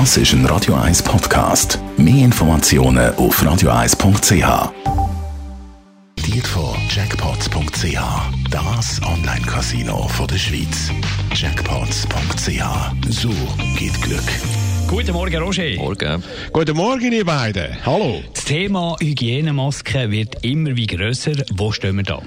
Das ist ein Radio 1 Podcast. Mehr Informationen auf radio1.ch. Dir von Jackpots.ch. Das Online-Casino der Schweiz. Jackpots.ch. So geht Glück. Guten Morgen, Roger. Morgen. Guten Morgen, ihr beiden. Hallo. Das Thema Hygienemaske wird immer wie grösser. Wo stehen wir da?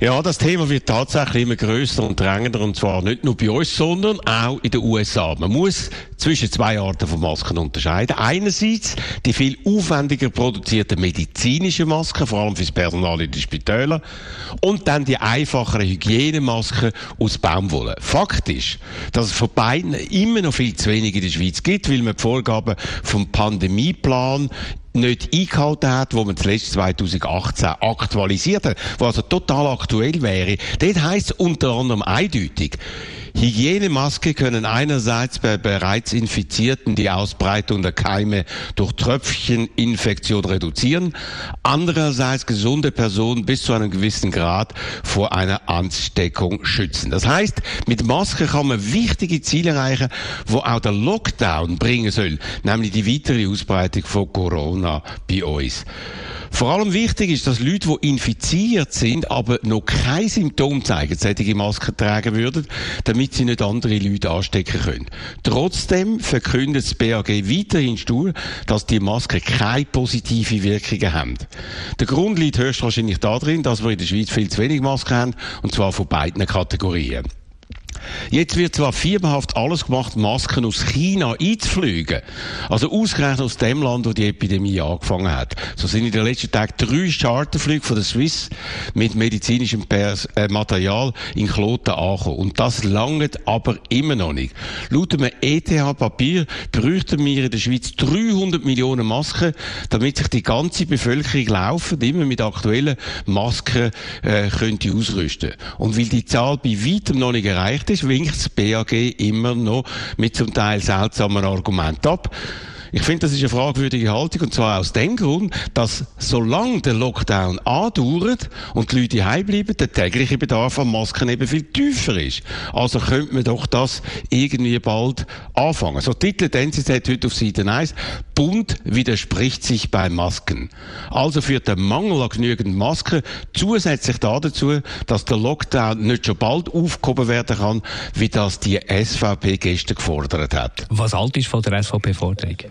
Ja, das Thema wird tatsächlich immer größer und drängender und zwar nicht nur bei uns, sondern auch in den USA. Man muss zwischen zwei Arten von Masken unterscheiden. Einerseits die viel aufwendiger produzierten medizinischen Masken, vor allem fürs Personal in den Spitälern, und dann die einfacheren Hygienemasken aus Baumwolle. Fakt ist, dass es von beiden immer noch viel zu wenig in der Schweiz gibt, weil man die Vorgaben vom Pandemieplan nicht eingehalten hat, wo man zuletzt 2018 aktualisiert hat, was also total aktuell wäre. Dort heisst es unter anderem eindeutig, Hygienemaske können einerseits bei bereits Infizierten die Ausbreitung der Keime durch Tröpfcheninfektion reduzieren, andererseits gesunde Personen bis zu einem gewissen Grad vor einer Ansteckung schützen. Das heißt, mit Maske kann man wichtige Ziele erreichen, wo auch der Lockdown bringen soll, nämlich die weitere Ausbreitung von Corona bei uns. Vor allem wichtig ist, dass Leute, die infiziert sind, aber noch kein Symptom zeigen, solche Masken tragen würden, damit sie nicht andere Leute anstecken können. Trotzdem verkündet das BAG weiterhin stur, dass die Masken keine positive Wirkungen haben. Der Grund liegt höchstwahrscheinlich darin, dass wir in der Schweiz viel zu wenig Masken haben, und zwar von beiden Kategorien. Jetzt wird zwar fieberhaft alles gemacht, Masken aus China einzufliegen. Also ausgerechnet aus dem Land, wo die Epidemie angefangen hat. So sind in den letzten Tagen drei Charterflüge von der Swiss mit medizinischem Pers äh, Material in Kloten angekommen. Und das langt aber immer noch nicht. Laut einem ETH-Papier bräuchten wir in der Schweiz 300 Millionen Masken, damit sich die ganze Bevölkerung laufend immer mit aktuellen Masken äh, könnte ausrüsten. Und weil die Zahl bei weitem noch nicht erreicht ist, winkt das BAG immer noch mit zum Teil seltsamen Argumenten ab. Ich finde, das ist eine fragwürdige Haltung und zwar aus dem Grund, dass solange der Lockdown andauert und die Leute heimbleiben, der tägliche Bedarf an Masken eben viel tiefer ist. Also könnte man doch das irgendwie bald anfangen. So titelt NZZ heute auf Seite 1, Bund widerspricht sich bei Masken. Also führt der Mangel an genügend Masken zusätzlich dazu, dass der Lockdown nicht schon bald aufgehoben werden kann, wie das die SVP gestern gefordert hat. Was alt ist von der SVP-Vorträge?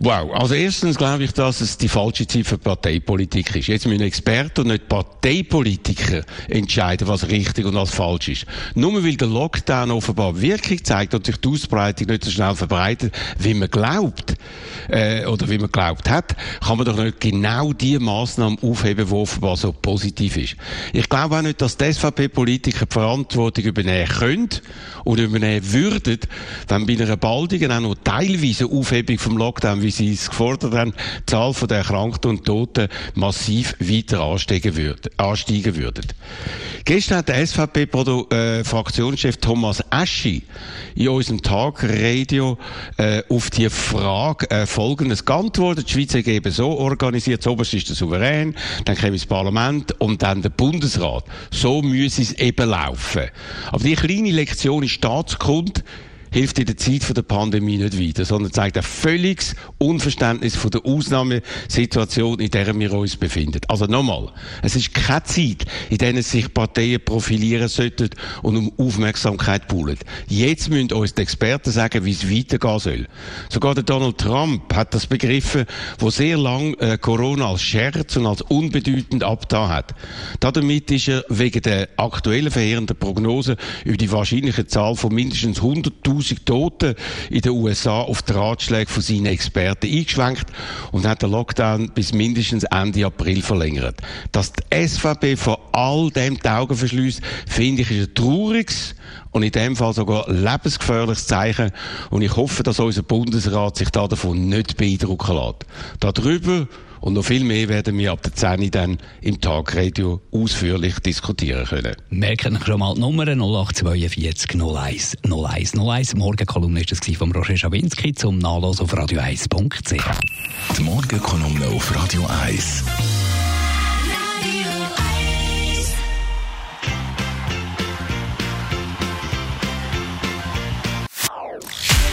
Wow. Also erstens glaube ich, dass es die falsche Zeit für Parteipolitik ist. Jetzt müssen Experten und nicht Parteipolitiker entscheiden, was richtig und was falsch ist. Nur weil der Lockdown offenbar Wirkung zeigt und sich die Ausbreitung nicht so schnell verbreitet, wie man glaubt, äh, oder wie man glaubt hat, kann man doch nicht genau die Massnahmen aufheben, die offenbar so positiv ist. Ich glaube auch nicht, dass die SVP-Politiker die Verantwortung übernehmen können und übernehmen würden, wenn bei einer baldigen, auch noch teilweise Aufhebung vom Lockdown, wie sie es gefordert haben, die Zahl der Erkrankten und Toten massiv weiter ansteigen würde. Ansteigen würde. Gestern hat der SVP-Fraktionschef äh, Thomas Aschi in unserem Tagradio äh, auf die Frage äh, Folgendes geantwortet. Die Schweiz ist eben so organisiert, das oberste ist der Souverän, dann kommt das Parlament und dann der Bundesrat. So müsse es eben laufen. Aber die kleine Lektion ist Staatskunde, hilft in der Zeit der Pandemie nicht weiter, sondern zeigt ein völliges Unverständnis von der Ausnahmesituation, in der wir uns befinden. Also nochmal, es ist keine Zeit, in der sich Parteien profilieren sollten und um Aufmerksamkeit poolen. Jetzt müssen uns die Experten sagen, wie es weitergehen soll. Sogar der Donald Trump hat das begriffen, wo sehr lang äh, Corona als Scherz und als unbedeutend abgetan hat. Damit ist er wegen der aktuellen verheerenden Prognose über die wahrscheinliche Zahl von mindestens 100.000 1000 Toten in den USA auf die Ratschläge von seinen Experten eingeschwenkt und hat den Lockdown bis mindestens Ende April verlängert. Dass die SVP von all dem die Augen verschließt, finde ich, ist ein trauriges und in dem Fall sogar lebensgefährliches Zeichen. Und ich hoffe, dass unser Bundesrat sich davon nicht beeindrucken lässt. Darüber und noch viel mehr werden wir ab der 10 dann im Tagradio ausführlich diskutieren können. Merken Sie schon mal die Nummer 0842 01 01 01. Morgenkolumne ist das von Roger Schawinski zum Nachlassen auf radio1.ch. Die Morgenkolumne auf Radio 1.